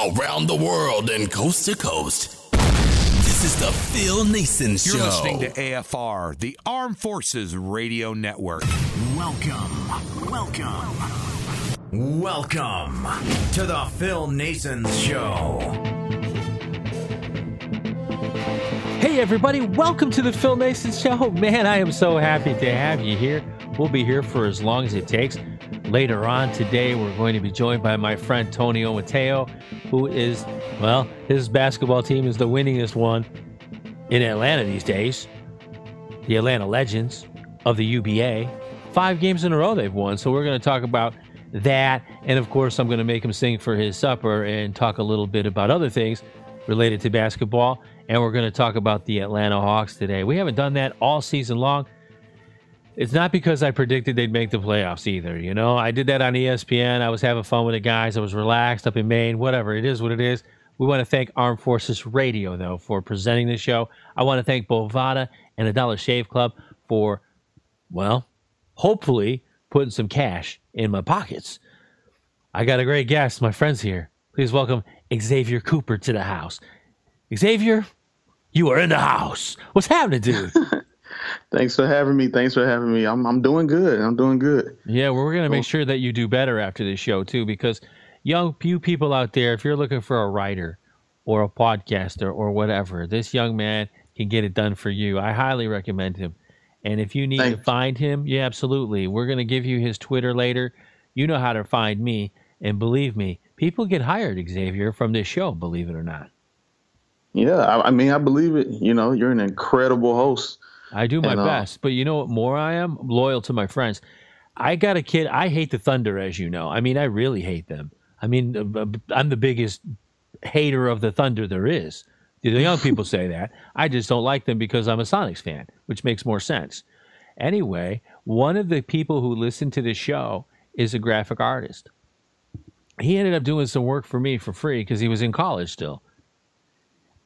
around the world and coast to coast. This is the Phil Naessens Show. You're listening to AFR, the Armed Forces Radio Network. Welcome, welcome, welcome to the Phil Naessens Show. Hey, everybody, welcome to the Phil Naessens Show. Man, I am so happy to have you here. We'll be here for as long as it takes. Later on today, we're going to be joined by my friend Tony Omotayo, who is, well, his basketball team is the winningest one in Atlanta these days. The Atlanta Legends of the UBA. Five games in a row they've won. So we're going to talk about that. And of course, I'm going to make him sing for his supper and talk a little bit about other things related to basketball. And we're going to talk about the Atlanta Hawks today. We haven't done that all season long. It's not because I predicted they'd make the playoffs either. You know, I did that on ESPN. I was having fun with the guys. I was relaxed up in Maine. Whatever. It is what it is. We want to thank Armed Forces Radio, though, for presenting the show. I want to thank Bovada and the Dollar Shave Club for, well, hopefully putting some cash in my pockets. I got a great guest, my friends here. Please welcome Xavier Cooper to the house. Xavier, you are in the house. What's happening, dude? Thanks for having me. Thanks for having me. I'm I'm doing good. I'm doing good. Yeah, well, we're gonna make sure that you do better after this show too, because young you people out there, if you're looking for a writer or a podcaster or whatever, this young man can get it done for you. I highly recommend him. And if you need Thanks. to find him, yeah, absolutely. We're gonna give you his Twitter later. You know how to find me, and believe me, people get hired, Xavier, from this show. Believe it or not. Yeah, I, I mean, I believe it. You know, you're an incredible host. I do my And, uh, best, but you know what more I am? Loyal to my friends. I got a kid. I hate the Thunder, as you know. I mean, I really hate them. I mean, uh, I'm the biggest hater of the Thunder there is. The young people say that. I just don't like them because I'm a Sonics fan, which makes more sense. Anyway, one of the people who listen to the show is a graphic artist. He ended up doing some work for me for free because he was in college still.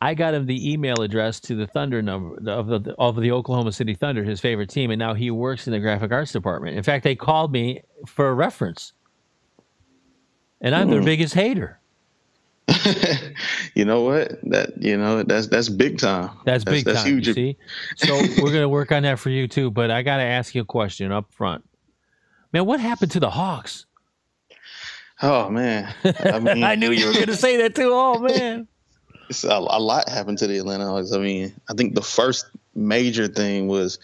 I got him the email address to the Thunder number of the of the Oklahoma City Thunder, his favorite team, and now he works in the graphic arts department. In fact, they called me for a reference, and I'm their Hmm. biggest hater. You know what? That you know that's that's big time. That's, big that's time. huge. You see, so we're gonna work on that for you too. But I got to ask you a question up front, man. What happened to the Hawks? Oh man, I mean, I knew you were gonna say that too. Oh man, it's a, a lot happened to the Atlanta Hawks. I mean, I think the first major thing was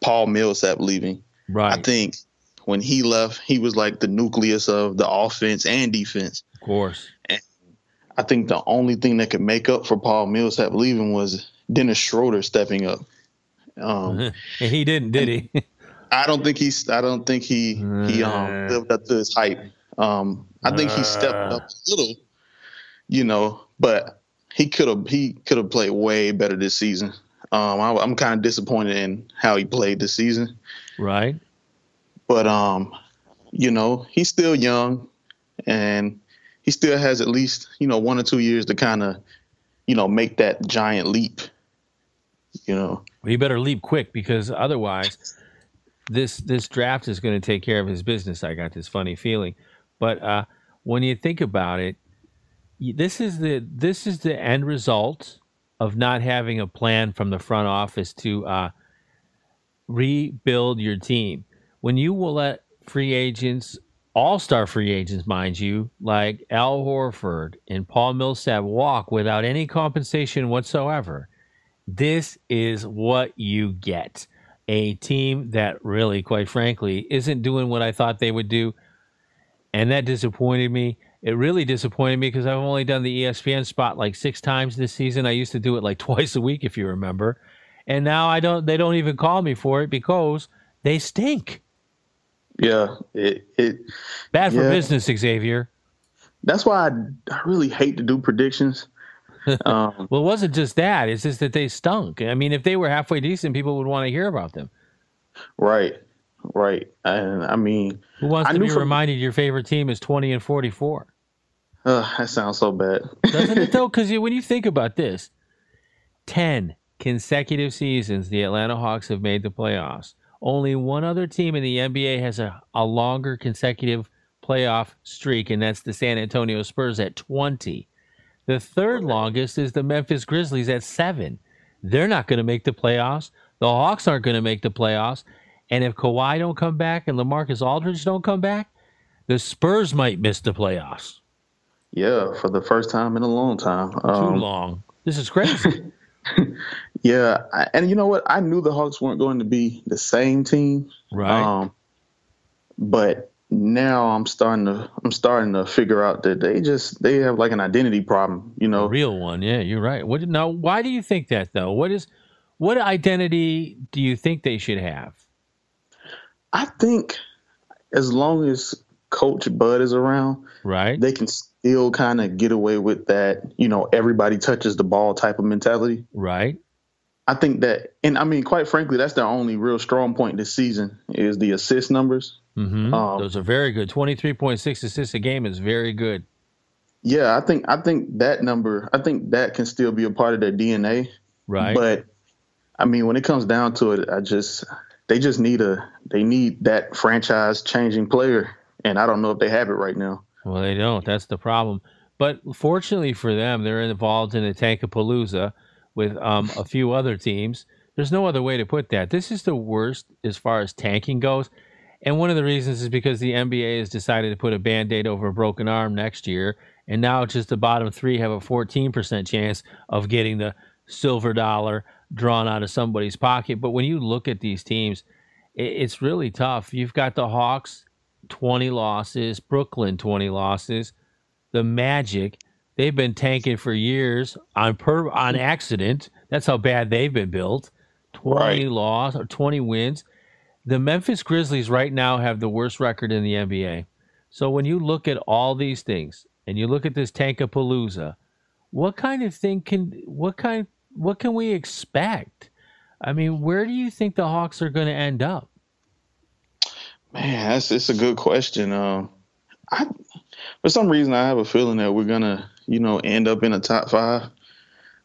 Paul Millsap leaving. right? I think when he left, he was like the nucleus of the offense and defense. of course. And I think the only thing that could make up for Paul Millsap leaving was Dennis Schroeder stepping up. Um, and he didn't, did he? I don't think he's. I don't think he he Uh. um, lived up to his hype. Um, I think he stepped Uh. up a little, you know, but he could have he could have played way better this season. Um, I, I'm kind of disappointed in how he played this season, right. but um, you know, he's still young, and he still has at least you know one or two years to kind of you know make that giant leap. You know, Well, he better leap quick because otherwise, this this draft is going to take care of his business. I got this funny feeling, but uh, when you think about it, this is the this is the end result of not having a plan from the front office to uh, rebuild your team. When you will let free agents, all star free agents, mind you, like Al Horford and Paul Millsap walk without any compensation whatsoever this is what you get a team that really, quite frankly, isn't doing what I thought they would do. And that disappointed me. It really disappointed me because I've only done the ESPN spot like six times this season. I used to do it like twice a week, if you remember. And now I don't, they don't even call me for it because they stink. yeah, it it Bad for Yeah. business, Xavier. that's why I, I really hate to do predictions. Um, Well, it wasn't just that. It's just that they stunk. I mean, if they were halfway decent, people would want to hear about them. right, right, and I mean, Who wants I to be from- reminded your favorite team is 20 and 44? Uh, that sounds so bad. Doesn't it though? Because when you think about this, 10 consecutive seasons the Atlanta Hawks have made the playoffs. Only one other team in the NBA has a, a longer consecutive playoff streak, and that's the San Antonio Spurs at 20. The third longest is the Memphis Grizzlies at seven. They're not going to make the playoffs. The Hawks aren't going to make the playoffs. And if Kawhi don't come back and LaMarcus Aldridge don't come back, the Spurs might miss the playoffs. Yeah, for the first time in a long time. Too Um, long. This is crazy. Yeah, I, and you know what? I knew the Hawks weren't going to be the same team. right. Um, but now I'm starting to I'm starting to figure out that they just they have like an identity problem. You A know, real one. Yeah, you're right. What now? Why do you think that though? What is what identity do you think they should have? I think as long as Coach Bud is around, Right. they can still kind of get away with that. You know, everybody touches the ball type of mentality. right. I think that, and I mean, quite frankly, that's their only real strong point this season is the assist numbers. hmm Um, Those are very good. Twenty three point six assists a game is very good. Yeah, I think I think that number, I think that can still be a part of their DNA. Right. But I mean, when it comes down to it, I just they just need a they need that franchise changing player, and I don't know if they have it right now. Well, they don't. That's the problem. But fortunately for them, they're involved in a Tankapalooza with um, a few other teams. There's no other way to put that. This is the worst as far as tanking goes. And one of the reasons is because the NBA has decided to put a band aid over a broken arm next year. And now just the bottom three have a 14% chance of getting the silver dollar drawn out of somebody's pocket. But when you look at these teams, it's really tough. You've got the Hawks, 20 losses, Brooklyn 20 losses, the Magic, they've been tanking for years on per on accident. That's how bad they've been built. 20 Right. loss or 20 wins. The Memphis Grizzlies right now have the worst record in the NBA. So when you look at all these things and you look at this Tankapalooza, what kind of thing can what kind what can we expect? I mean, where do you think the Hawks are going to end up? Man, that's it's a good question. Um, I for some reason I have a feeling that we're gonna you know end up in a top five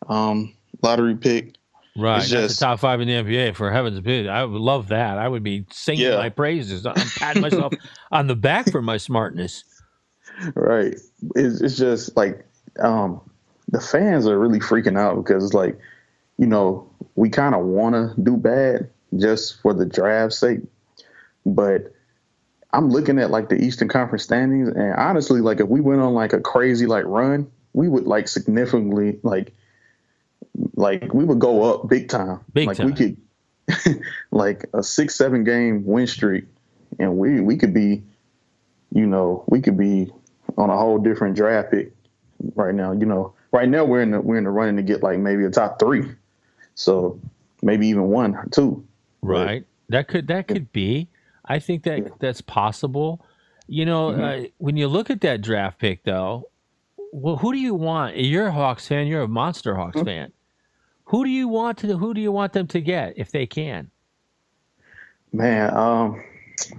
um, lottery pick. Right, It's just- the top five in the NBA for heaven's sake. I would love that. I would be singing Yeah. my praises. I'm patting myself on the back for my smartness. Right. It's, it's just like um, the fans are really freaking out because it's like, you know, we kind of want to do bad just for the draft's sake. But I'm looking at like the Eastern Conference standings, and honestly, like if we went on like a crazy like run, we would like significantly like like we would go up big time. Big like time. we could like a six seven game win streak, and we we could be, you know, we could be on a whole different draft pick right now. You know, right now we're in the we're in the running to get like maybe a top three, so maybe even one or two. Right. That could that could be. I think that that's possible. You know, uh, when you look at that draft pick, though, well, who do you want? You're a Hawks fan. You're a monster Hawks fan. Who do you want to? Who do you want them to get if they can? Man, um,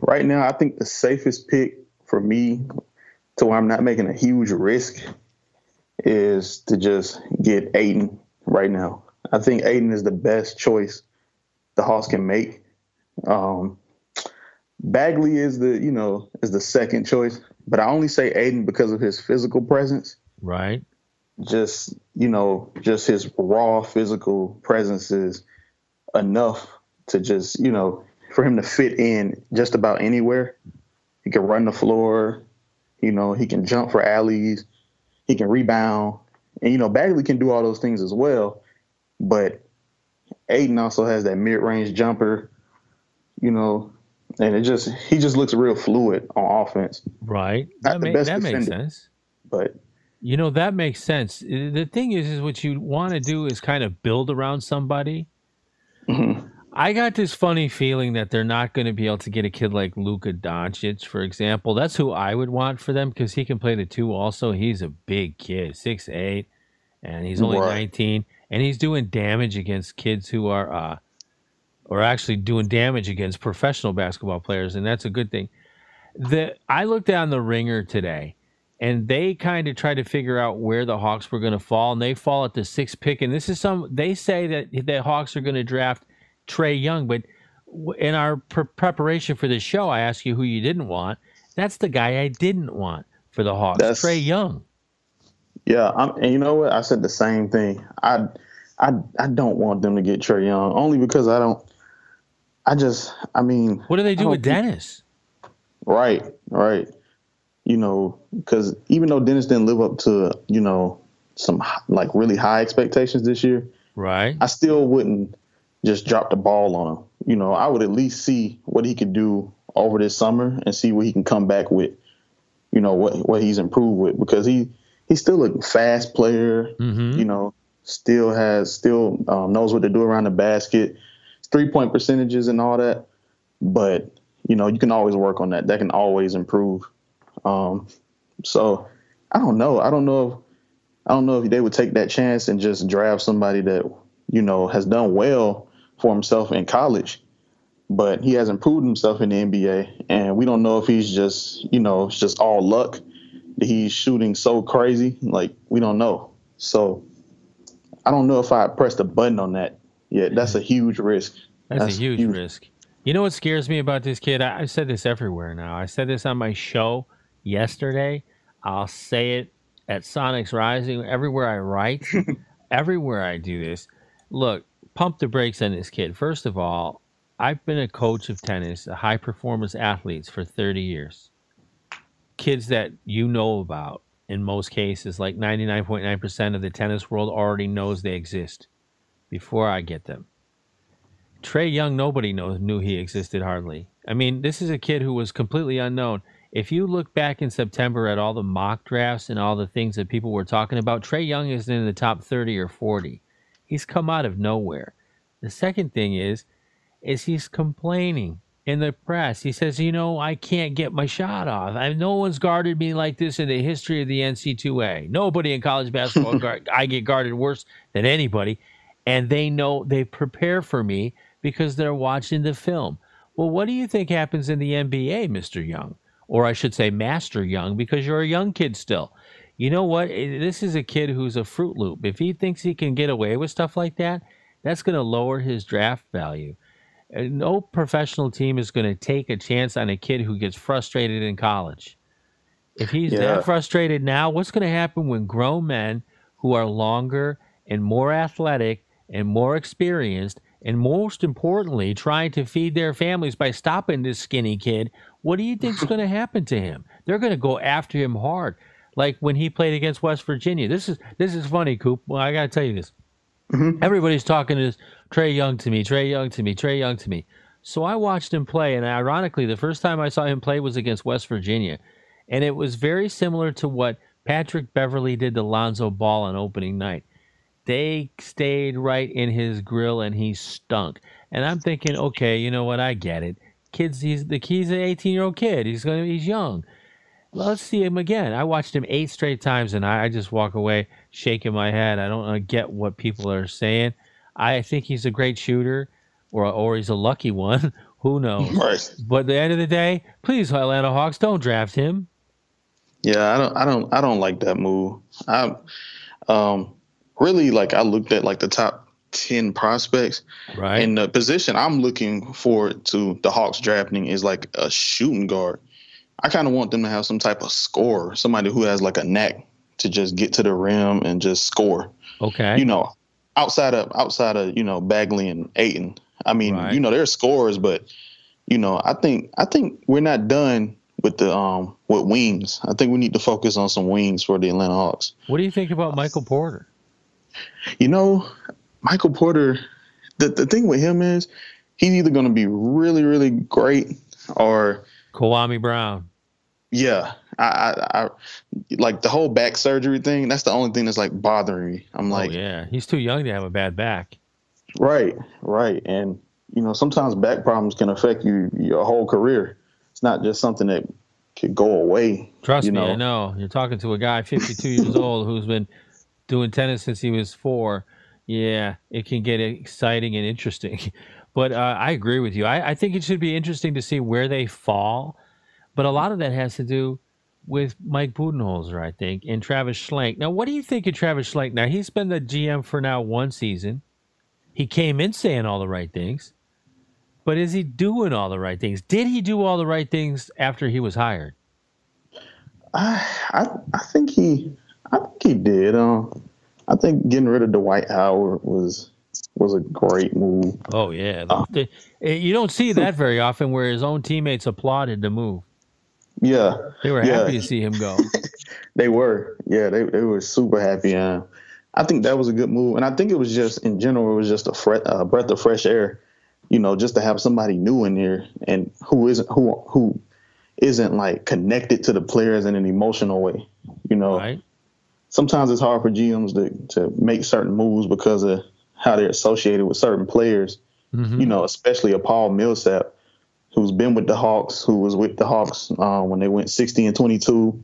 right now I think the safest pick for me, to where I'm not making a huge risk, is to just get Ayton right now. I think Ayton is the best choice the Hawks can make. Um, Bagley is the you know is the second choice, but I only say Ayton because of his physical presence. Right. Just you know, just his raw physical presence is enough to just you know for him to fit in just about anywhere. He can run the floor, you know, he can jump for alleys, he can rebound, and you know Bagley can do all those things as well. But Ayton also has that mid-range jumper, you know, and it just he just looks real fluid on offense. Right. Not That, ma- best that makes sense. But You know that makes sense. The thing is, is what you want to do is kind of build around somebody. mhm, I got this funny feeling that they're not going to be able to get a kid like Luka Doncic, for example. That's who I would want for them because he can play the two. Also, he's a big kid, six eight, and he's only Right. nineteen, and he's doing damage against kids who are, uh, or actually doing damage against professional basketball players, and that's a good thing. The I looked down the ringer today, and they kind of tried to figure out where the Hawks were going to fall, and they fall at the sixth pick. And this is some they say that the Hawks are going to draft Trae Young, but in our pre- preparation for this show, I asked you who you didn't want. That's the guy I didn't want for the Hawks, That's- Trae Young. Yeah, I'm, and you know what? I said the same thing. I, I, I don't want them to get Trae Young only because I don't. I just, I mean, What do they do with think- Dennis? Right, right. You know, because even though Dennis didn't live up to you know some like really high expectations this year, Right. I still wouldn't just drop the ball on him. You know, I would at least see what he could do over this summer and see what he can come back with. You know what what he's improved with because he he's still a fast player. Mm-hmm. You know, still has still um, knows what to do around the basket, three point percentages and all that. But you know, you can always work on that. That can always improve. Um, so I don't know. I don't know if I don't know if they would take that chance and just draft somebody that you know has done well for himself in college, but he hasn't proved himself in the NBA, and we don't know if he's just you know it's just all luck he's shooting so crazy. Like we don't know. So I don't know if I press the button on that yet. That's a huge risk. That's, a huge, risk. You know what scares me about this kid? I, I said this everywhere now. I said this on my show yesterday. I'll say it at Sonics Rising, everywhere I write, everywhere I do this. Look, pump the brakes on this kid. First of all, I've been a coach of tennis, a high performance athletes for 30 years. Kids that you know about in most cases, like 99.9% of the tennis world already knows they exist before I get them. Trae Young, nobody knows knew he existed hardly. I mean, this is a kid who was completely unknown. If you look back in September at all the mock drafts and all the things that people were talking about, Trae Young isn't in the top 30 or 40. He's come out of nowhere. The second thing is, is he's complaining in the press. He says, you know, I can't get my shot off. I, no one's guarded me like this in the history of the NC2A. Nobody in college basketball, guard, I get guarded worse than anybody. And they know they prepare for me because they're watching the film. Well, what do you think happens in the NBA, Mr. Young? Or I should say, Master Young, because you're a young kid still. You know what? This is a kid who's a Fruit Loop. If he thinks he can get away with stuff like that, that's going to lower his draft value. Uh, No professional team is going to take a chance on a kid who gets frustrated in college. If he's Yeah. that frustrated now, what's going to happen when grown men who are longer and more athletic and more experienced, and most importantly, trying to feed their families by stopping this skinny kid, what do you think's going to happen to him? They're going to go after him hard, like when he played against West Virginia. This is this is funny, Coop. Well, I got to tell you this. Mm-hmm. Everybody's talking to Trae Young to me, Trae Young to me, Trae Young to me. So I watched him play, and ironically, the first time I saw him play was against West Virginia, and it was very similar to what Patrick Beverley did to Lonzo Ball on opening night. They stayed right in his grill, and he stunk. And I'm thinking, okay, you know what? I get it. Kids, he's the he's an 18 year old kid. He's gonna he's young. Let's see him again. I watched him eight straight times, and I, I just walk away shaking my head. I don't uh, get what people are saying. I think he's a great shooter, or or he's a lucky one. Who knows? Right. But at the end of the day, please, Atlanta Hawks, don't draft him. Yeah, I don't, I don't, I don't like that move. I, um, really like I looked at like the top ten prospects, Right. and the position I'm looking forward to the Hawks drafting is like a shooting guard. I kind of want them to have some type of score, somebody who has like a knack to just get to the rim and just score. okay. You know, outside of outside of you know Bagley and Ayton. I mean, Right. you know, they're scorers, but you know, I think I think we're not done with the um with wings. I think we need to focus on some wings for the Atlanta Hawks. what do you think about Michael Porter? You know, Michael Porter. The the thing with him is he's either going to be really really great or Kwame Brown. yeah. I, I, I like the whole back surgery thing. That's the only thing that's like bothering me. I'm oh, like, oh yeah, he's too young to have a bad back. Right, right. And you know, sometimes back problems can affect you your whole career. It's not just something that could go away. Trust me, know. I know. You're talking to a guy 52 years old who's been doing tennis since he was four. Yeah, it can get exciting and interesting. But uh, I agree with you. I, I think it should be interesting to see where they fall. But a lot of that has to do with Mike Budenholzer, I think, and Travis Schlenk. Now, what do you think of Travis Schlenk? Now, he's been the GM for now one season. He came in saying all the right things. But is he doing all the right things? Did he do all the right things after he was hired? I, I, I think he, I think he did. Um, I think getting rid of Dwight Howard was was a great move. Oh yeah, uh, eh, you don't see that very often where his own teammates applauded the move. Yeah, they were happy to see him go. they were, yeah, they they were super happy. And I think that was a good move, and I think it was just in general, it was just a fre- uh, breath of fresh air. You know, just to have somebody new in there and who isn't who who isn't like connected to the players in an emotional way. You know, right. Sometimes it's hard for GMs to to make certain moves because of how they're associated with certain players. Mm-hmm. You know, especially a Paul Millsap, who's been with the Hawks, who was with the Hawks uh, when they went 60 and 22.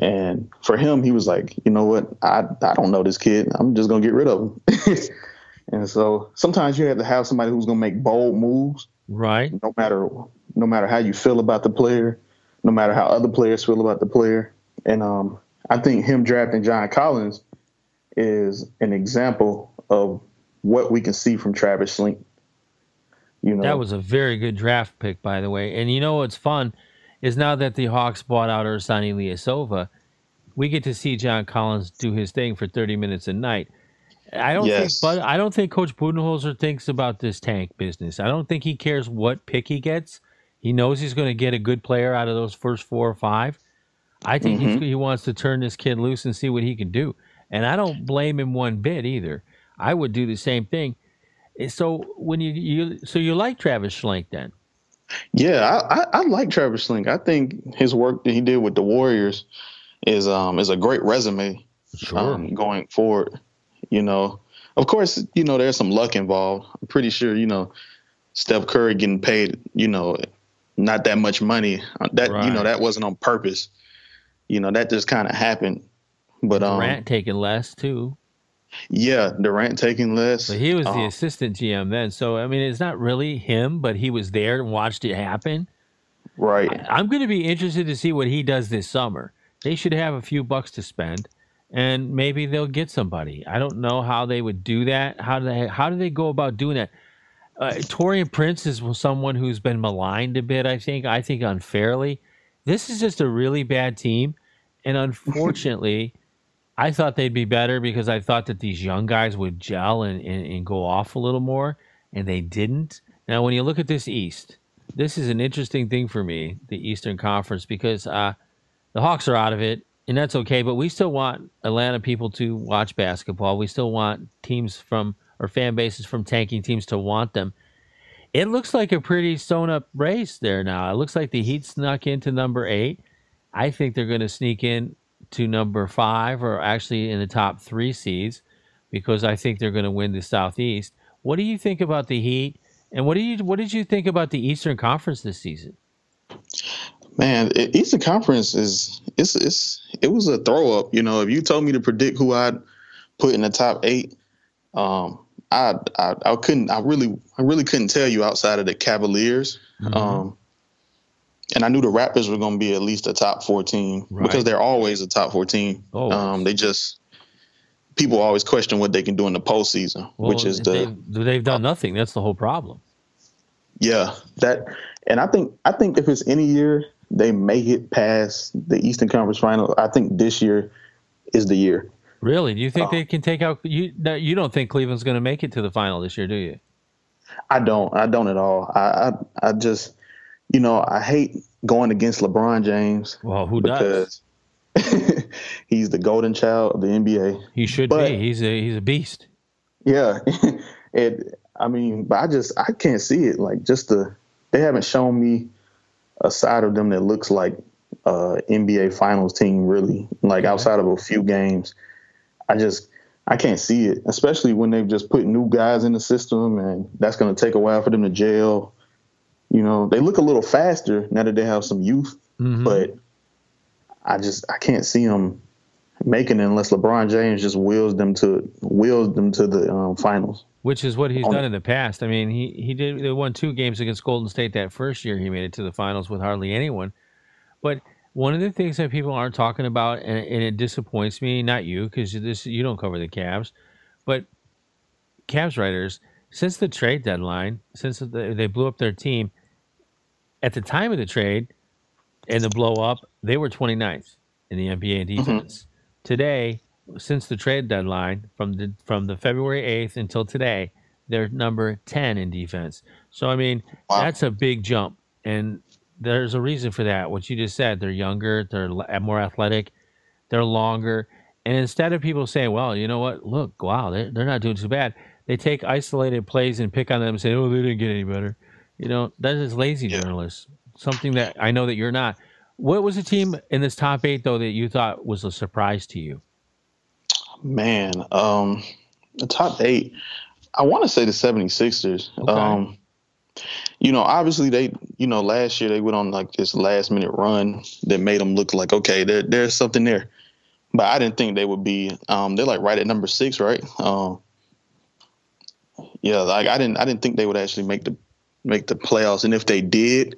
And for him, he was like, you know what? I I don't know this kid. I'm just gonna get rid of him. and so sometimes you have to have somebody who's gonna make bold moves, right? No matter no matter how you feel about the player, no matter how other players feel about the player. And um, I think him drafting John Collins is an example of what we can see from Travis Schlenk. You know, that was a very good draft pick, by the way. And you know what's fun is now that the Hawks bought out Ersan Ilyasova, we get to see John Collins do his thing for 30 minutes a night. I don't yes. think, but I don't think Coach Budenholzer thinks about this tank business. I don't think he cares what pick he gets. He knows he's going to get a good player out of those first four or five. I think mm-hmm. he wants to turn this kid loose and see what he can do. And I don't blame him one bit either. I would do the same thing. Eh, so when you you so you like Travis Schlenk then? Yeah, I, I, I like Travis Schlenk. I think his work that he did with the Warriors is um is a great resume sure. um, going forward. You know, of course, you know there's some luck involved. I'm pretty sure you know Steph Curry getting paid. You know, not that much money. Uh, that right. you know that wasn't on purpose. You know that just kind of happened. But um, Durant taking less too. Yeah, Durant taking less. But he was um, the assistant GM then, so I mean, it's not really him, but he was there and watched it happen. Right. I, am going to be interested to see what he does this summer. They should have a few bucks to spend, and maybe they'll get somebody. I don't know how they would do that. How do they? How do they go about doing that? uh, Taurean Prince is someone who's been maligned a bit. I think. I think unfairly. This is just a really bad team, and unfortunately, I thought they'd be better because I thought that these young guys would gel and, and, and go off a little more, and they didn't. Now, when you look at this East, this is an interesting thing for me, the Eastern Conference, because uh, the Hawks are out of it, and that's okay. But we still want Atlanta people to watch basketball. We still want teams from or fan bases from tanking teams to want them. It looks like a pretty sewn up race there now. It looks like the Heat snuck into number eight. I think they're going to sneak in to number five or actually in the top three seeds because I think they're going to win the Southeast. What do you think about the Heat? And what do you what did you think about the Eastern Conference this season? Man, Eastern Conference is it's it's it was a throw up. You know, if you told me to predict who I'd put in the top eight, um, I, I, I couldn't I really I really couldn't tell you outside of the Cavaliers. Mm-hmm. Um, and I knew the Raptors were going to be at least a top four team right. because they're always a top four team. Um, they just people always question what they can do in the postseason, well, which is the they've, they've done nothing. That's the whole problem. Yeah, that, and I think I think if it's any year they make it past the Eastern Conference Final, I think this year is the year. Really? Do you think they can take out you? You don't think Cleveland's going to make it to the final this year, do you? I don't. I don't at all. I I, I just, you know, I hate going against LeBron James. Well, who does? he's the golden child of the NBA. He should but, be. He's a he's a beast. Yeah, it. I mean, but I just I can't see it. Like just the they haven't shown me a side of them that looks like uh NBA Finals team. Really, like outside of a few games. I just I can't see it, especially when they've just put new guys in the system, and that's going to take a while for them to gel. You know, they look a little faster now that they have some youth, mm-hmm. but I just I can't see them making it unless LeBron James just wills them to wills them to the um, finals. Which is what he's done in the past. I mean, he he did they won two games against Golden State that first year. He made it to the finals with hardly anyone, but one of the things that people aren't talking about, and, and it disappoints me, not you, because this you don't cover the Cavs, but Cavs writers, since the trade deadline, since the, they blew up their team, at the time of the trade and the blow up, they were 29th in the NBA in mm-hmm. defense. Mm-hmm. today, since the trade deadline from the from the February eighth until today, they're number ten in defense. So I mean, Wow. that's a big jump, and there's a reason for that. What you just said, they're younger, they're more athletic, they're longer, and instead of people saying, "Well, you know what? Look, wow, they're, they're not doing too bad," they take isolated plays and pick on them and say, "Oh, they didn't get any better." You know, that is lazy journalists. Something that I know that you're not. What was the team in this top eight though that you thought was a surprise to you? Man, um, the top eight, I want to say the 76ers. Okay. Um, you know, obviously they, you know, last year they went on like this last minute run that made them look like, okay, there, there's something there. But I didn't think they would be, um, they're like right at number six, right? Um, yeah, like I didn't, I didn't think they would actually make the, make the playoffs. And if they did,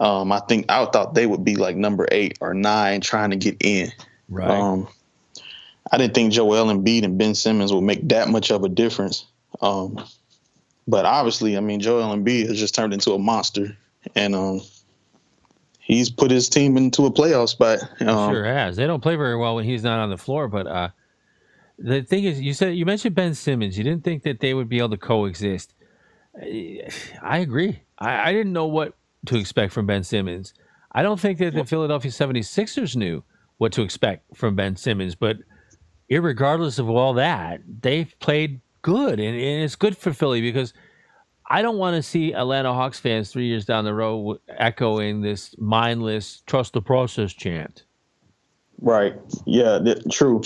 um, I think I thought they would be like number eight or nine trying to get in. Right. Um, I didn't think Joel Embiid and Ben Simmons would make that much of a difference. Um, but obviously, I mean, Joel Embiid has just turned into a monster, and um, he's put his team into a playoff spot. Um, sure has. They don't play very well when he's not on the floor, but uh, the thing is, you said you mentioned Ben Simmons. You didn't think that they would be able to coexist. I agree. I, I didn't know what to expect from Ben Simmons. I don't think that the Philadelphia 76ers knew what to expect from Ben Simmons, but irregardless of all that, they've played good, and, and it's good for Philly because I don't want to see Atlanta Hawks fans three years down the road echoing this mindless "trust the process" chant. Right. Yeah, th- true.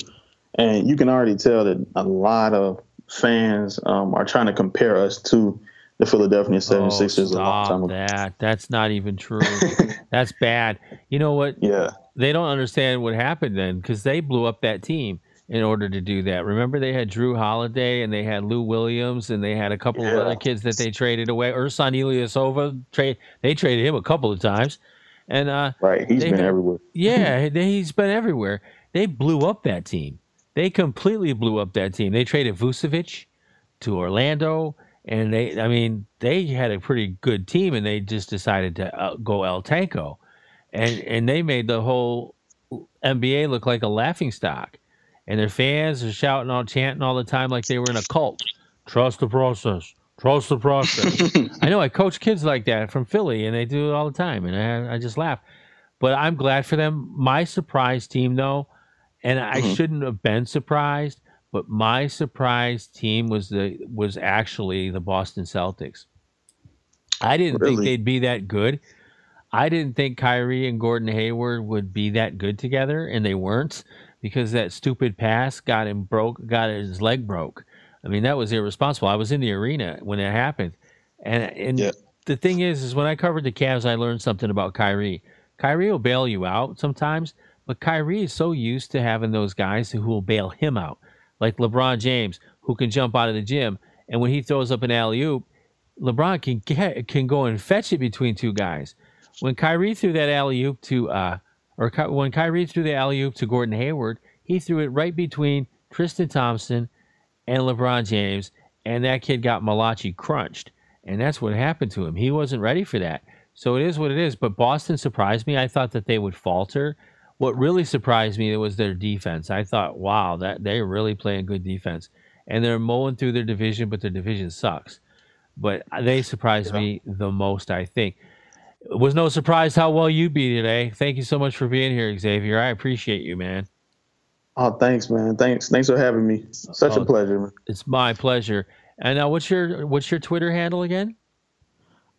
And you can already tell that a lot of fans um, are trying to compare us to the Philadelphia 76ers a long Oh, time ago. that. That's not even true. That's bad. You know what? Yeah. They don't understand what happened then because they blew up that team in order to do that. Remember, they had Jrue Holiday and they had Lou Williams and they had a couple of other kids that they traded away. Ersan Ilyasova, trade they traded him a couple of times, and uh, Right. He's been had- everywhere. yeah, they, he's been everywhere. They blew up that team. They completely blew up that team. They traded Vucevic to Orlando, and they, I mean, they had a pretty good team, and they just decided to uh, go El Tanco, and and they made the whole NBA look like a laughing stock, and their fans are shouting all, chanting all the time like they were in a cult. Trust the process. Trust the process. I know I coach kids like that from Philly, and they do it all the time, and I, I just laugh. But I'm glad for them. My surprise team, though, and I Mhm. shouldn't have been surprised, but my surprise team was the was actually the Boston Celtics. I didn't think they'd be that good. I didn't think Kyrie and Gordon Hayward would be that good together, and they weren't because that stupid pass got him broke, got his leg broke. I mean, that was irresponsible. I was in the arena when it happened, and and Yeah. the thing is, is when I covered the Cavs, I learned something about Kyrie. Kyrie will bail you out sometimes, but Kyrie is so used to having those guys who will bail him out, like LeBron James, who can jump out of the gym, and when he throws up an alley oop, LeBron can get, can go and fetch it between two guys. When Kyrie threw that alley oop to, uh, or Ky- when Kyrie threw the alley oop to Gordon Hayward, he threw it right between Tristan Thompson and LeBron James, and that kid got Malachi crunched, and that's what happened to him. He wasn't ready for that. So it is what it is. But Boston surprised me. I thought that they would falter. What really surprised me was their defense. I thought, wow, that they're really playing good defense, and they're mowing through their division, but their division sucks. But uh, they surprised Yeah. me the most. I think it was no surprise how well you beat today. Eh? Thank you so much for being here, Xavier. I appreciate you, man. Oh, thanks, man. Thanks. Thanks for having me. Such Oh. a pleasure, man. It's my pleasure. And now, what's your what's your Twitter handle again?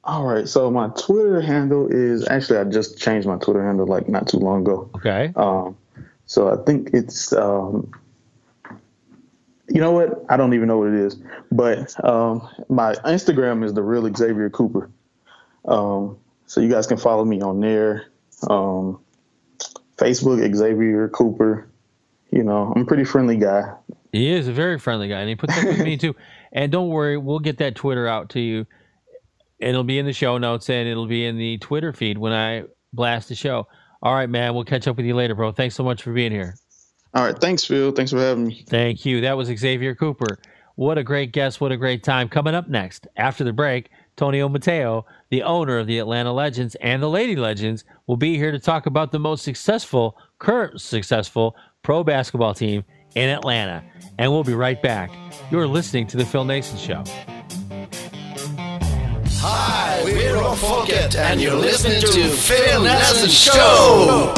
All right. So my Twitter handle is actually I just changed my Twitter handle like not too long ago. Okay. Um, so I think it's um, you know what? I don't even know what it is, but um, my Instagram is the real Xavier Cooper. Um, so you guys can follow me on there. Um, Facebook Xavier Cooper. You know, I'm a pretty friendly guy. He is a very friendly guy, and he puts up with me too. And don't worry, we'll get that Twitter out to you. It'll be in the show notes, and it'll be in the Twitter feed when I blast the show. All right, man. We'll catch up with you later, bro. Thanks so much for being here. All right. Thanks, Phil. Thanks for having me. Thank you. That was Xavier Cooper. What a great guest. What a great time. Coming up next, after the break, Tony Omotayo, the owner of the Atlanta Legends and the Lady Legends, will be here to talk about the most successful, current successful pro basketball team in Atlanta. And we'll be right back. You're listening to The Phil Naessens Show. Hi, we're Rob Fockett, and you're listening to Phil Nelson Show.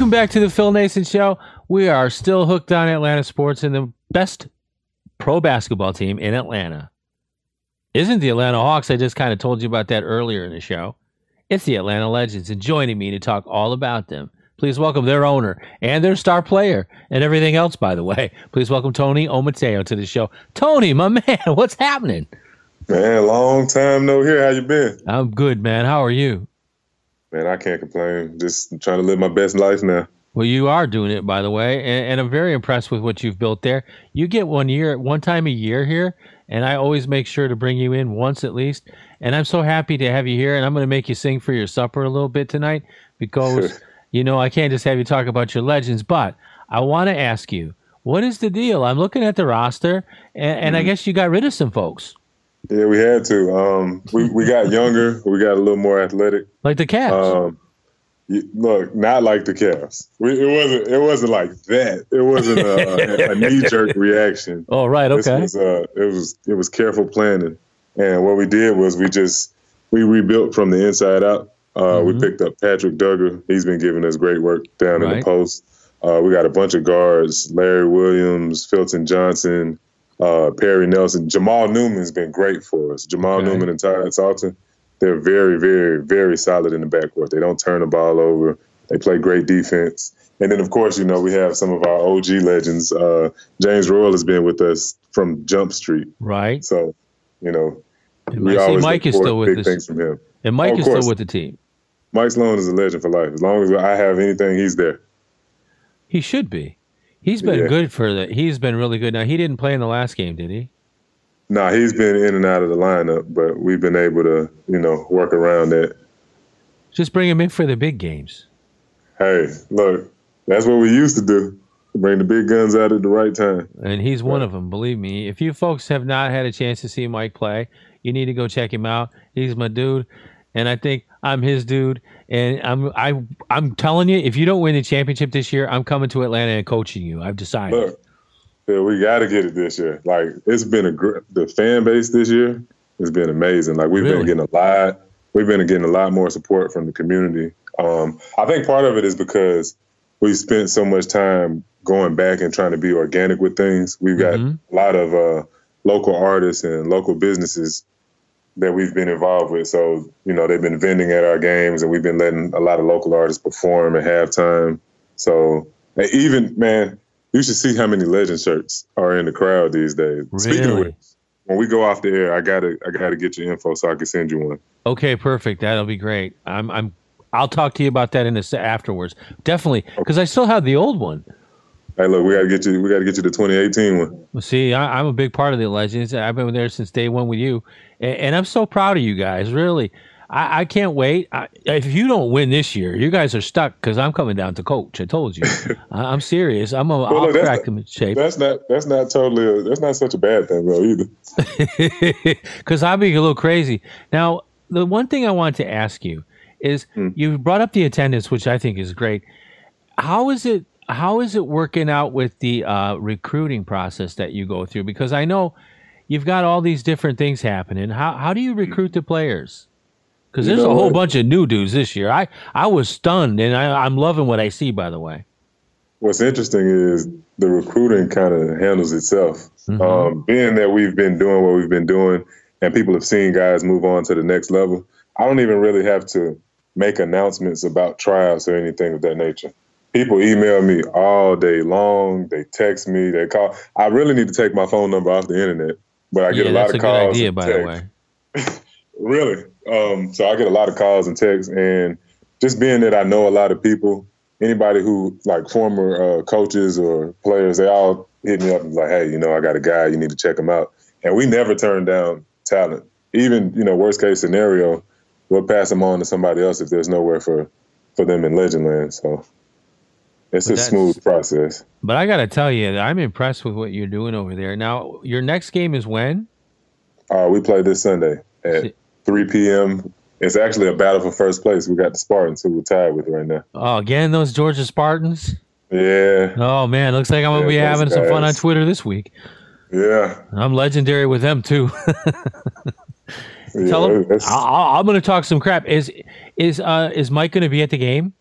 Welcome back to the Phil Naessens Show. We are still hooked on Atlanta sports and the best pro basketball team in Atlanta. Isn't the Atlanta Hawks? I just kind of told you about that earlier in the show. It's the Atlanta Legends, and joining me to talk all about them. Please welcome their owner and their star player and everything else, by the way. Please welcome Tony Omotayo to the show. Tony, my man, what's happening? Man, long time no here. How you been? I'm good, man. How are you? Man, I can't complain. Just trying to live my best life now. Well, you are doing it, by the way, and, and I'm very impressed with what you've built there. You get one year, one time a year here, and I always make sure to bring you in once at least. And I'm so happy to have you here, and I'm going to make you sing for your supper a little bit tonight because you know I can't just have you talk about your legends, but I want to ask you, what is the deal? I'm looking at the roster, and, and I mm-hmm. guess you got rid of some folks, Yeah, we had to. Um, we we got younger. We got a little more athletic. like the Cavs. Um, look, not like the Cavs. We, it wasn't. It wasn't like that. It wasn't a, a knee jerk reaction. oh, right, This okay, was, uh, it was it was careful planning, and what we did was we just we rebuilt from the inside out. Uh, We Mhm. picked up Patrick Duggar. He's been giving us great work down in the post. Uh, we got a bunch of guards: Larry Williams, Filton Johnson, uh, Perry Nelson. Jamal Newman's been great for us. Jamal Okay. Newman and Ty Salton. They're very, very, very solid in the backcourt. They don't turn the ball over. They play great defense. And then, of course, you know, we have some of our OG legends. Uh, James Royal has been with us from Jump Street. right. So, you know, And we I see always Mike is still with big us, things from him. and Mike Oh, is still with the team. Mike Sloan is a legend for life. As long as I have anything, he's there. He should be. He's been Yeah. good for the. He's been really good. Now he didn't play in the last game, did he? Nah, he's been in and out of the lineup, but we've been able to, you know, work around that. Just bring him in for the big games. Hey, look, that's what we used to do. Bring the big guns out at the right time. And he's one of them, believe me. If you folks have not had a chance to see Mike play, you need to go check him out. He's my dude, and I think I'm his dude. And I'm I I'm telling you, if you don't win the championship this year, I'm coming to Atlanta and coaching you. I've decided. Look, yeah, we got to get it this year. Like it's been a gr- the fan base this year has been amazing. Like we've Really? been getting a lot. We've been getting a lot more support from the community. Um, I think part of it is because we spent so much time going back and trying to be organic with things. We've got Mhm. a lot of uh, local artists and local businesses that we've been involved with. So, you know, they've been vending at our games and we've been letting a lot of local artists perform at halftime. So, even, man, you should see how many legend shirts are in the crowd these days. Speaking of Really? which, when we go off the air, I gotta I gotta get your info so I can send you one. Okay, perfect. That'll be great. I'm I'm I'll talk to you about that in a afterwards. Definitely, because I still have the old one. Hey, look, we gotta get you we gotta get you the 2018 one. Well, See, I, I'm a big part of the Legends. I've been there since day one with you, and, and I'm so proud of you guys. Really, I, I can't wait. I, if you don't win this year, you guys are stuck because I'm coming down to coach. I told you. I, I'm serious. I'm a, Well, look, crack the- in shape That's not that's not totally a, that's not such a bad thing though either. because I'll be a little crazy. Now, the one thing I want to ask you is Hmm. you brought up the attendance, which I think is great. How is it? How is it working out with the uh, recruiting process that you go through? Because I know you've got all these different things happening. How how do you recruit the players? Because there's a whole what? bunch of new dudes this year. I I was stunned, and I, I'm loving what I see. By the way, What's interesting is the recruiting kind of handles itself. Mhm. Um, being that we've been doing what we've been doing, and people have seen guys move on to the next level, I don't even really have to make announcements about tryouts or anything of that nature. People email me all day long. They text me. They call. I really need to take my phone number off the internet, but I get yeah, a lot that's of a calls. good idea, and by the way. texts. really. Um, so I get a lot of calls and texts, and just being that I know a lot of people, anybody who like former uh, coaches or players, they all hit me up and like, hey, you know, I got a guy, you need to check him out. And we never turn down talent. Even you know, worst case scenario, we'll pass them on to somebody else if there's nowhere for for them in Legendland. So it's But a smooth process. But I got to tell you, I'm impressed with what you're doing over there. Now, your next game is when? Uh, we play this Sunday at See- 3 p.m. It's actually a battle for first place. We got the Spartans who we're tied with right now. Oh, again, those Georgia Spartans. Yeah, Oh man, looks like I'm gonna Yeah, be having some fun on. Twitter this week. yeah. I'm legendary with them too. yeah Tell them I, I'm gonna talk some crap. Is is uh is Mike gonna be at the game?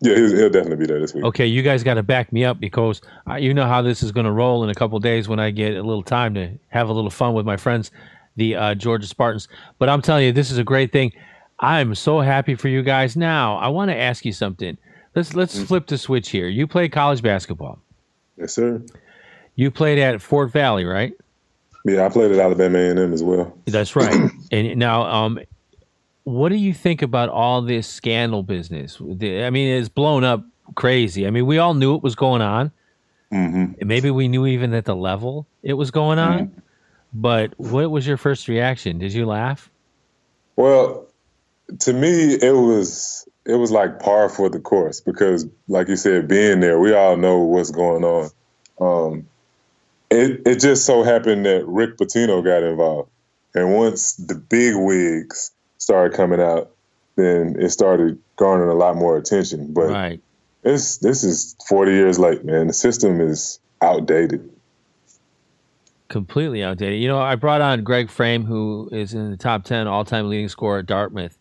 Yeah, he'll, he'll definitely be there this week. Okay, you guys got to back me up because I, you know how this is gonna roll in a couple days when I get a little time to have a little fun with my friends, the uh, Georgia Spartans. But I'm telling you, this is a great thing. I'm so happy for you guys. Now, I want to ask you something. Let's let's Mm-hmm. flip the switch here. You play college basketball. Yes, sir. You played at Fort Valley, right? Yeah, I played at Alabama A&M as well. That's right. and now, um, what do you think about all this scandal business? I mean, it's blown up crazy. I mean, we all knew it was going on. hmm Maybe we knew even at the level it was going on. But what was your first reaction? Did you laugh? Well, to me, it was it was like par for the course because, like you said, being there, we all know what's going on. Um, it it just so happened that Rick Pitino got involved, and once the big wigs started coming out, then it started garnering a lot more attention. But Right. this this is forty years late, man. The system is outdated. Completely outdated. You know, I brought on Greg Frame, who is in the top 10 all time leading scorer at Dartmouth.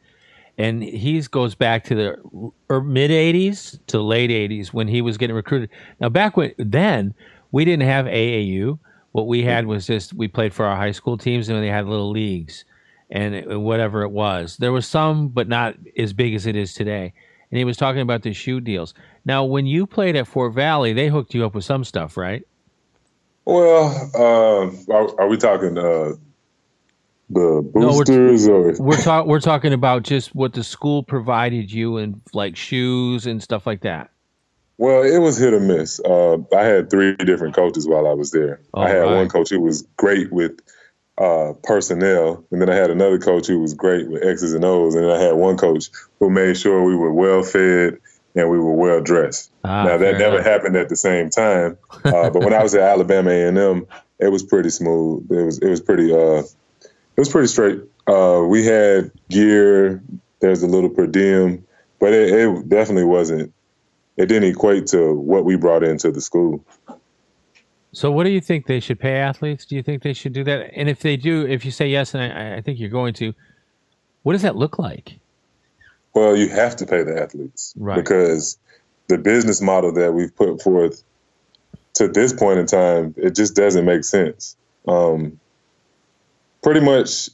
And he goes back to the er, mid 80s to late 80s when he was getting recruited. Now, back when then, we didn't have AAU. What we had was just we played for our high school teams and they had little leagues and it- whatever it was. There was some, but not as big as it is today. And he was talking about the shoe deals. Now, when you played at Fort Valley, they hooked you up with some stuff, right? Well, uh, are, are we talking uh, the No, we're- boosters or we're talk we're talking about just what the school provided you and like shoes and stuff like that. Well, it was hit or miss. Uh, I had three different coaches while I was there. Oh, I had right. one coach who was great with uh, personnel, and then I had another coach who was great with X's and O's, and then I had one coach who made sure we were well fed and we were well dressed. Ah, now that never enough. happened at the same time, uh, but when I was at Alabama A and M, it was pretty smooth. It was it was pretty uh, it was pretty straight. Uh, we had gear. There's a little per diem, but it, it definitely wasn't. It didn't equate to what we brought into the school. So, what do you think they should pay athletes? Do you think they should do that? And if they do, if you say yes, and I, I think you're going to, what does that look like? Well, you have to pay the athletes Right. because the business model that we've put forth to this point in time, it just doesn't make sense. Um, pretty much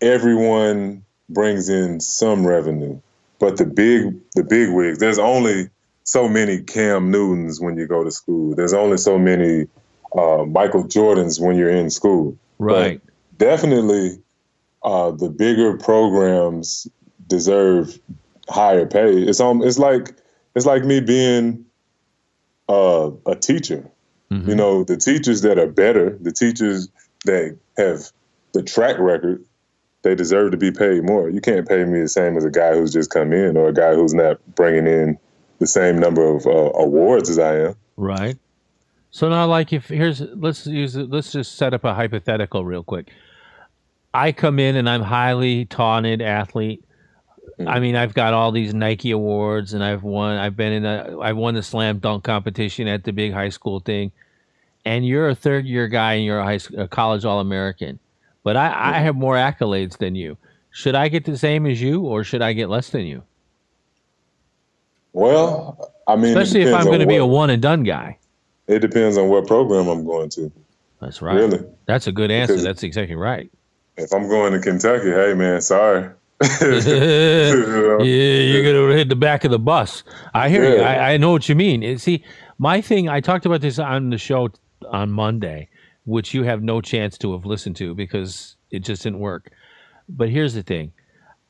everyone brings in some revenue, but the big the big wigs, there's only so many Cam Newtons when you go to school. There's only so many uh, Michael Jordans when you're in school. Right. definitely uh, the bigger programs deserve higher pay. It's um, it's like it's like me being uh, a teacher. Mhm. You know, the teachers that are better, the teachers that have the track record, they deserve to be paid more. You can't pay me the same as a guy who's just come in or a guy who's not bringing in the same number of uh, awards as I am. Right. So now, like, if here's let's use it. Let's just set up a hypothetical real quick. I come in and I'm highly taunted athlete. Mm. I mean, I've got all these Nike awards, and I've won. I've been in a. I've won the slam dunk competition at the big high school thing. And you're a third year guy, and you're a high school, a college all American. But I, I have more accolades than you. Should I get the same as you, or should I get less than you? Well, I mean, Especially if I'm going to be a one and done guy. It depends on what program I'm going to. That's right. Really. That's a good answer. Because- That's exactly right. If I'm going to Kentucky, hey man, sorry. yeah, you're gonna hit the back of the bus. I hear you. I, I know what you mean. And See, my thing. I talked about this on the show on Monday, which you have no chance to have listened to because it just didn't work. But here's the thing.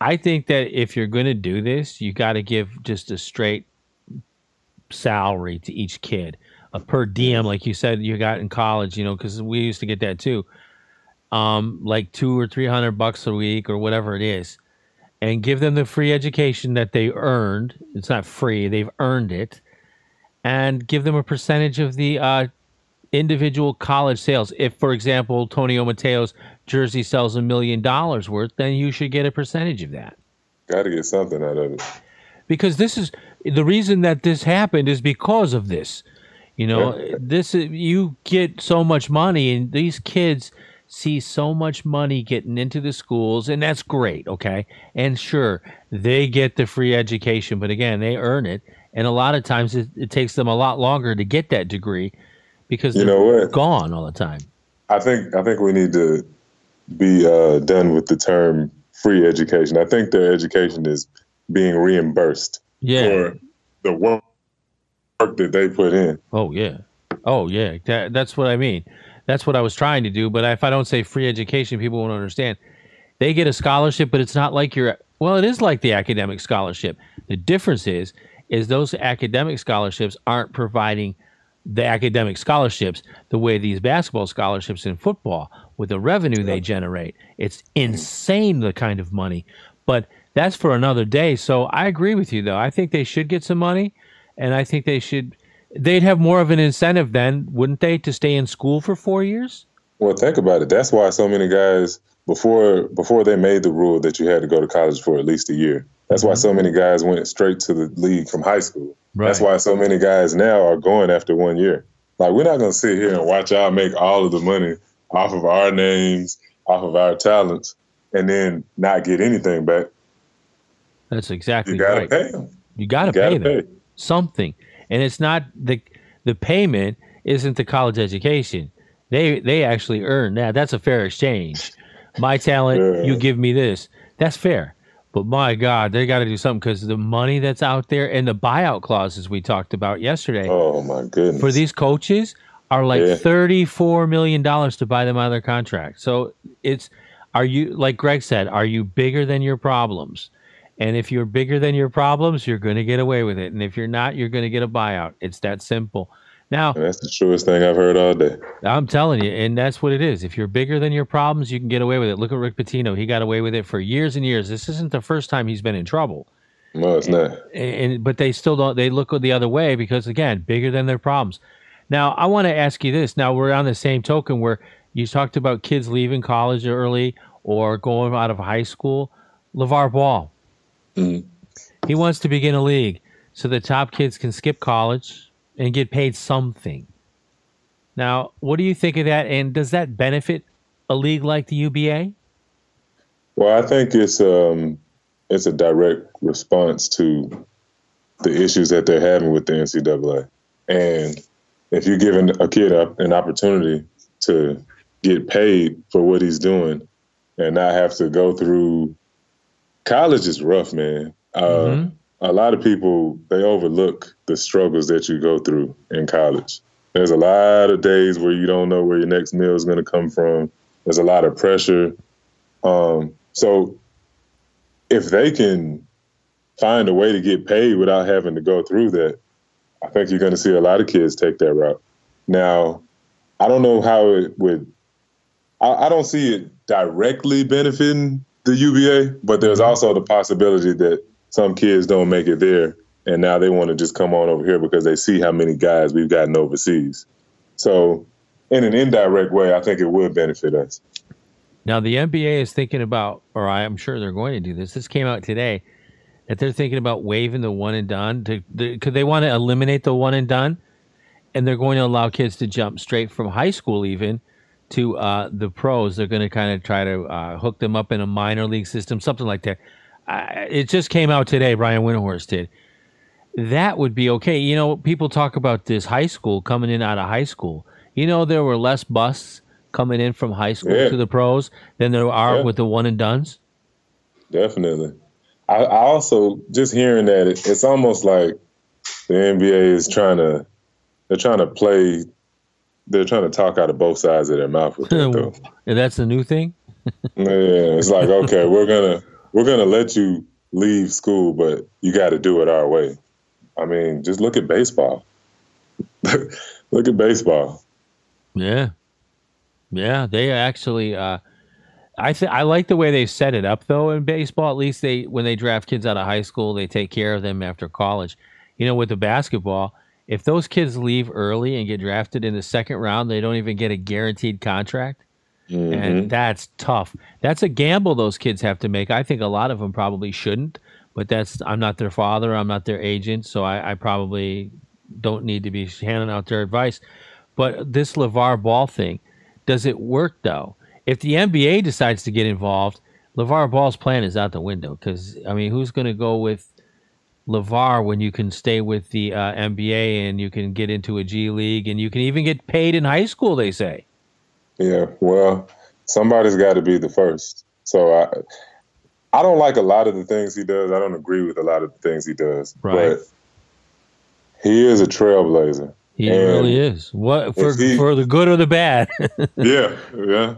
I think that if you're going to do this, you got to give just a straight salary to each kid, a per diem, like you said you got in college. You know, because we used to get that too. Um, like two or three hundred bucks a week or whatever it is, and give them the free education that they earned. It's not free; they've earned it, and give them a percentage of the uh, individual college sales. If, for example, Tony Omotayo's jersey sells a million dollars worth, then you should get a percentage of that Got to get something out of it. because this is the reason that this happened is because of this. You know, Yeah. this is, you get so much money, and these kids see so much money getting into the schools, and that's great. Okay, and sure, they get the free education, but again, they earn it, and a lot of times it, it takes them a lot longer to get that degree because You they're know what? gone all the time. I think I think we need to be uh, done with the term free education. I think their education is being reimbursed Yeah. for the work work that they put in. Oh yeah. Oh yeah. That, that's what I mean. That's what I was trying to do. But if I don't say free education, people won't understand. They get a scholarship, but it's not like your. Well, it is like the academic scholarship. The difference is, is those academic scholarships aren't providing the academic scholarships the way these basketball scholarships in football with the revenue they generate. It's insane the kind of money. But that's for another day. So I agree with you though. I think they should get some money and I think they should they'd have more of an incentive then, wouldn't they, to stay in school for 4 years? Well, think about it. That's why so many guys before before they made the rule that you had to go to college for at least a year. That's why mm-hmm. so many guys went straight to the league from high school. That's why so many guys now are going after one year. Like we're not gonna sit here and watch y'all make all of the money off of our names, off of our talents, and then not get anything back. That's exactly You gotta right. pay them. You got to You gotta pay them pay. Something. And it's not the the payment isn't the college education. They they actually earn that. That's a fair exchange. My talent, you give me this. That's fair. But my God, they got to do something because the money that's out there and the buyout clauses we talked about yesterday Oh my goodness. for these coaches are like Yeah. thirty-four million dollars to buy them out of their contract. So it's are you like Greg said, are you bigger than your problems? And if you're bigger than your problems, you're going to get away with it. And if you're not, you're going to get a buyout. It's that simple. Now, That's the truest thing I've heard all day. I'm telling you, and that's what it is. If you're bigger than your problems, you can get away with it. Look at Rick Pitino; he got away with it for years and years. This isn't the first time he's been in trouble No, it's not. and, and but they still don't they look the other way because again bigger than their problems now i want to ask you this now we're on the same token where you talked about kids leaving college early or going out of high school levar ball Mhm. he wants to begin a league so the top kids can skip college and get paid something now what do you think of that and does that benefit a league like the uba Well, I think it's um it's a direct response to the issues that they're having with the NCAA. And if you're giving a kid an opportunity to get paid for what he's doing and not have to go through college is rough, man. Uh, A lot of people they overlook the struggles that you go through in college. There's a lot of days where you don't know where your next meal is going to come from. There's a lot of pressure. Um, so if they can find a way to get paid without having to go through that, I think you're going to see a lot of kids take that route. Now, I don't know how it would. I, I don't see it directly benefiting the UBA, but there's also the possibility that some kids don't make it there, and now they want to just come on over here because they see how many guys we've gotten overseas. So, in an indirect way, I think it would benefit us. Now the NBA is thinking about, or I'm sure they're going to do this. This came out today that they're thinking about waiving the one and done because they want to eliminate the one and done, and they're going to allow kids to jump straight from high school even to uh, the pros. They're going to kind of try to uh, hook them up in a minor league system, something like that. Uh, it just came out today. Brian Windhorst did. That would be okay. You know, people talk about this high school coming in out of high school. You know, there were less busts coming in from high school Yeah. to the pros than there are Yeah. with the one and duns. definitely. I, I also just hearing that it, it's almost like the NBA is trying to they're trying to play they're trying to talk out of both sides of their mouth with that though. And that's the new thing. Yeah, it's like okay, we're gonna we're gonna let you leave school, but you got to do it our way. I mean, just look at baseball. look at baseball. Yeah, yeah. They actually. Uh, I th- I like the way they set it up though in baseball. At least they when they draft kids out of high school, they take care of them after college. You know, with the basketball, if those kids leave early and get drafted in the second round, they don't even get a guaranteed contract. And mm-hmm. that's tough. That's a gamble those kids have to make. I think a lot of them probably shouldn't, but that's I'm not their father, I'm not their agent, so I, I probably don't need to be handing out their advice. But this LeVar Ball thing, does it work though? If the NBA decides to get involved, LeVar Ball's plan is out the window because I mean, who's going to go with LeVar when you can stay with the uh, NBA and you can get into a G League and you can even get paid in high school? They say. Yeah, well, somebody's got to be the first. So I, I don't like a lot of the things he does. I don't agree with a lot of the things he does. Right. But he is a trailblazer. He And really is. What for? he- for the good or the bad? yeah, yeah.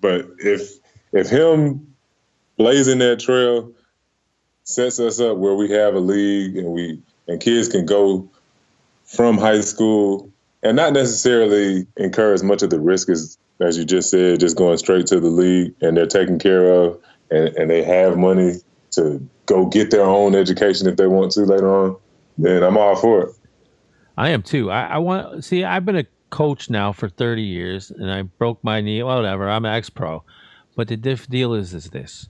But if if him blazing that trail sets us up where we have a league and we and kids can go from high school and not necessarily incur as much of the risk as as you just said, just going straight to the league and they're taken care of and, and they have money to go get their own education if they want to later on, then I'm all for it. I am too. I, I want see. I've been a coach now for thirty years, and I broke my knee. Whatever. I'm an ex-pro, but the diff deal is is this: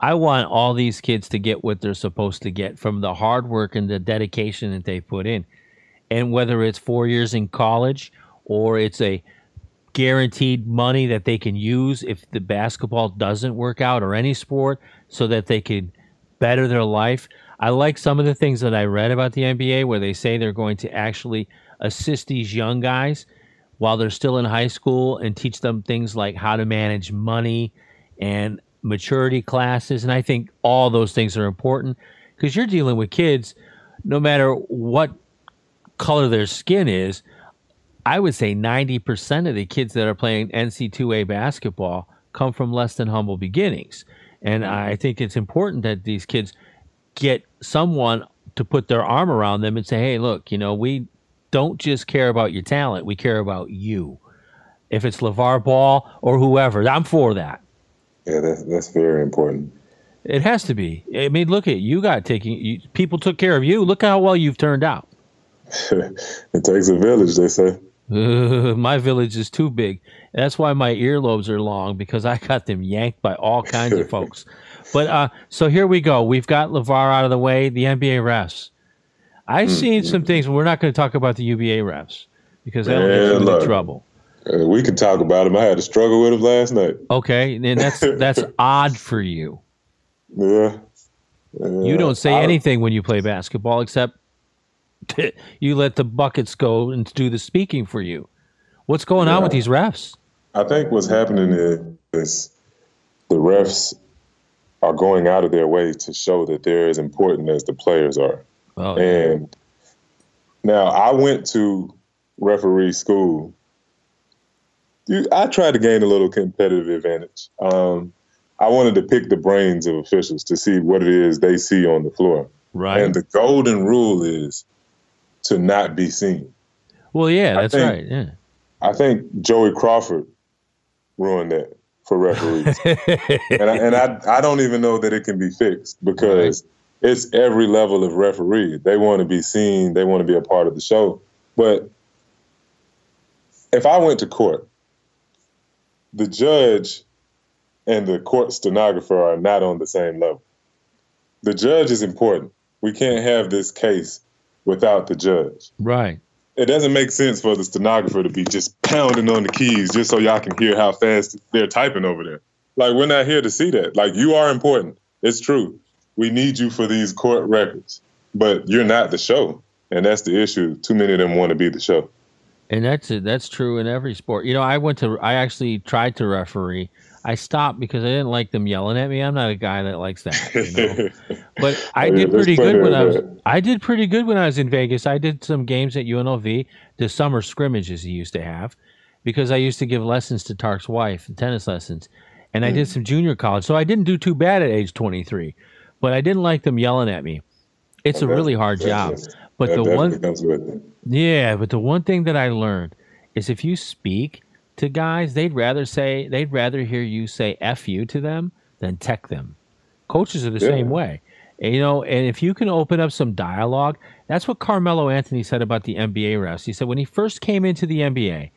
I want all these kids to get what they're supposed to get from the hard work and the dedication that they put in, and whether it's four years in college or it's a guaranteed money that they can use if the basketball doesn't work out or any sport so that they can better their life. I like some of the things that I read about the NBA where they say they're going to actually assist these young guys while they're still in high school and teach them things like how to manage money and maturity classes. And I think all those things are important because you're dealing with kids no matter what color their skin is. I would say 90% of the kids that are playing NC2A basketball come from less than humble beginnings. And mm-hmm. I think it's important that these kids get someone to put their arm around them and say, hey, look, you know, we don't just care about your talent, we care about you. If it's LeVar Ball or whoever, I'm for that. Yeah, that's that's very important. It has to be. I mean, look at you got taking you, people took care of you. Look how well you've turned out. it takes a village, they say. my village is too big. That's why my earlobes are long because I got them yanked by all kinds of folks. But uh, so here we go. We've got Levar out of the way. The NBA refs. I've seen some things. We're not going to talk about the UBA refs because that'll get you into look. trouble. Uh, we can talk about him. I had to struggle with him last night. Okay, and that's that's odd for you. Yeah. You don't say anything when you play basketball except you let the buckets go and do the speaking for you. What's going on with these refs? I think what's happening is the refs are going out of their way to show that they're as important as the players are. Oh, And now I went to referee school. You, I tried to gain a little competitive advantage. Um, I wanted to pick the brains of officials to see what it is they see on the floor. right. And the golden rule is to not be seen. well, yeah, I that's think- right. Yeah. I think Joey Crawford ruined that for referees. and I, and I, I don't even know that it can be fixed because it's every level of referee. They want to be seen, they want to be a part of the show. But if I went to court, the judge and the court stenographer are not on the same level. The judge is important. We can't have this case without the judge Right. it doesn't make sense for the stenographer to be just pounding on the keys just so y'all can hear how fast they're typing over there. Like we're not here to see that. Like you are important. It's true. We need you for these court records, but you're not the show, and that's the issue. Too many of them want to be the show. And that's it. That's true in every sport. You know, I went to. I actually tried to referee. I stopped because I didn't like them yelling at me. I'm not a guy that likes that. You know? but I Oh, did pretty good when I was. I did pretty good when I was in Vegas. I did some games at UNLV, the summer scrimmages he used to have, because I used to give lessons to Tark's wife, tennis lessons, and I did Mm. some junior college. So I didn't do too bad at age 23, but I didn't like them yelling at me. It's a really hard job. But That the one comes with it. yeah, but the one thing that I learned is if you speak to guys, they'd rather say they'd rather hear you say "f you" to them than tech them. Coaches are the Yeah. same way, And, you know. And if you can open up some dialogue, that's what Carmelo Anthony said about the NBA refs. He said when he first came into the NBA,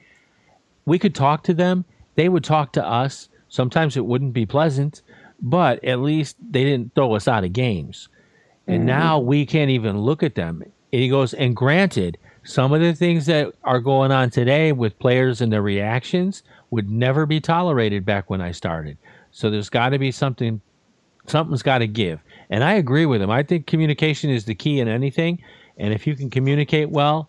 we could talk to them. They would talk to us. Sometimes it wouldn't be pleasant, but at least they didn't throw us out of games. And mm-hmm. now we can't even look at them. He goes, and granted, some of the things that are going on today with players and their reactions would never be tolerated back when I started. So there's got to be something, something's got to give. And I agree with him. I think communication is the key in anything. And if you can communicate well,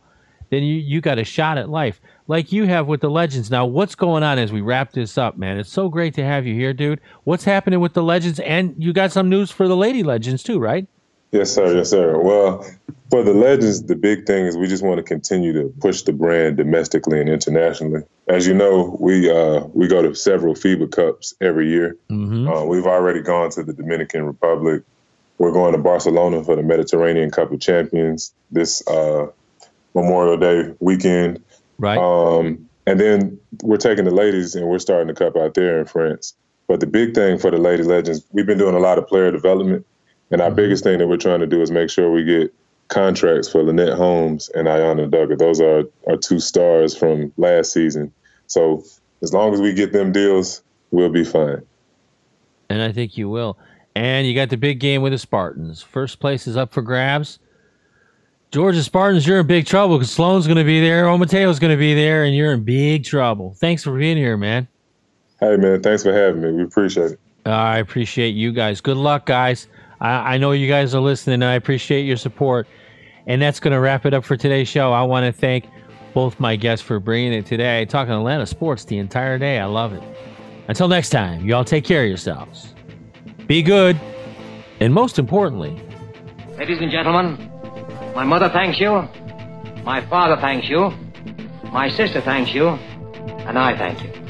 then you, you got a shot at life like you have with the legends. Now, what's going on as we wrap this up, man? It's so great to have you here, dude. What's happening with the legends? And you got some news for the lady legends too, right? Yes, sir. Yes, sir. Well, for the legends, the big thing is we just want to continue to push the brand domestically and internationally. As you know, we uh, we go to several FIBA Cups every year. Mm-hmm. Uh, we've already gone to the Dominican Republic. We're going to Barcelona for the Mediterranean Cup of Champions this uh, Memorial Day weekend. Right. Um, and then we're taking the ladies and we're starting the cup out there in France. But the big thing for the Lady Legends, we've been doing a lot of player development. And our biggest thing that we're trying to do is make sure we get contracts for Lynette Holmes and Ayana Duggar. Those are our two stars from last season. So as long as we get them deals, we'll be fine. and I think you will. And you got the big game with the Spartans. First place is up for grabs. Georgia Spartans, you're in big trouble because Sloan's going to be there, Omotayo's going to be there, and you're in big trouble. Thanks for being here, man. Hey, man, thanks for having me. We appreciate it. I appreciate you guys. Good luck, guys. I, I know you guys are listening, and I appreciate your support. And that's going to wrap it up for today's show. I want to thank both my guests for bringing it today. Talking Atlanta sports the entire day. I love it. Until next time, you all take care of yourselves. Be good. And most importantly, Ladies and gentlemen, my mother thanks you, my father thanks you, my sister thanks you, and I thank you.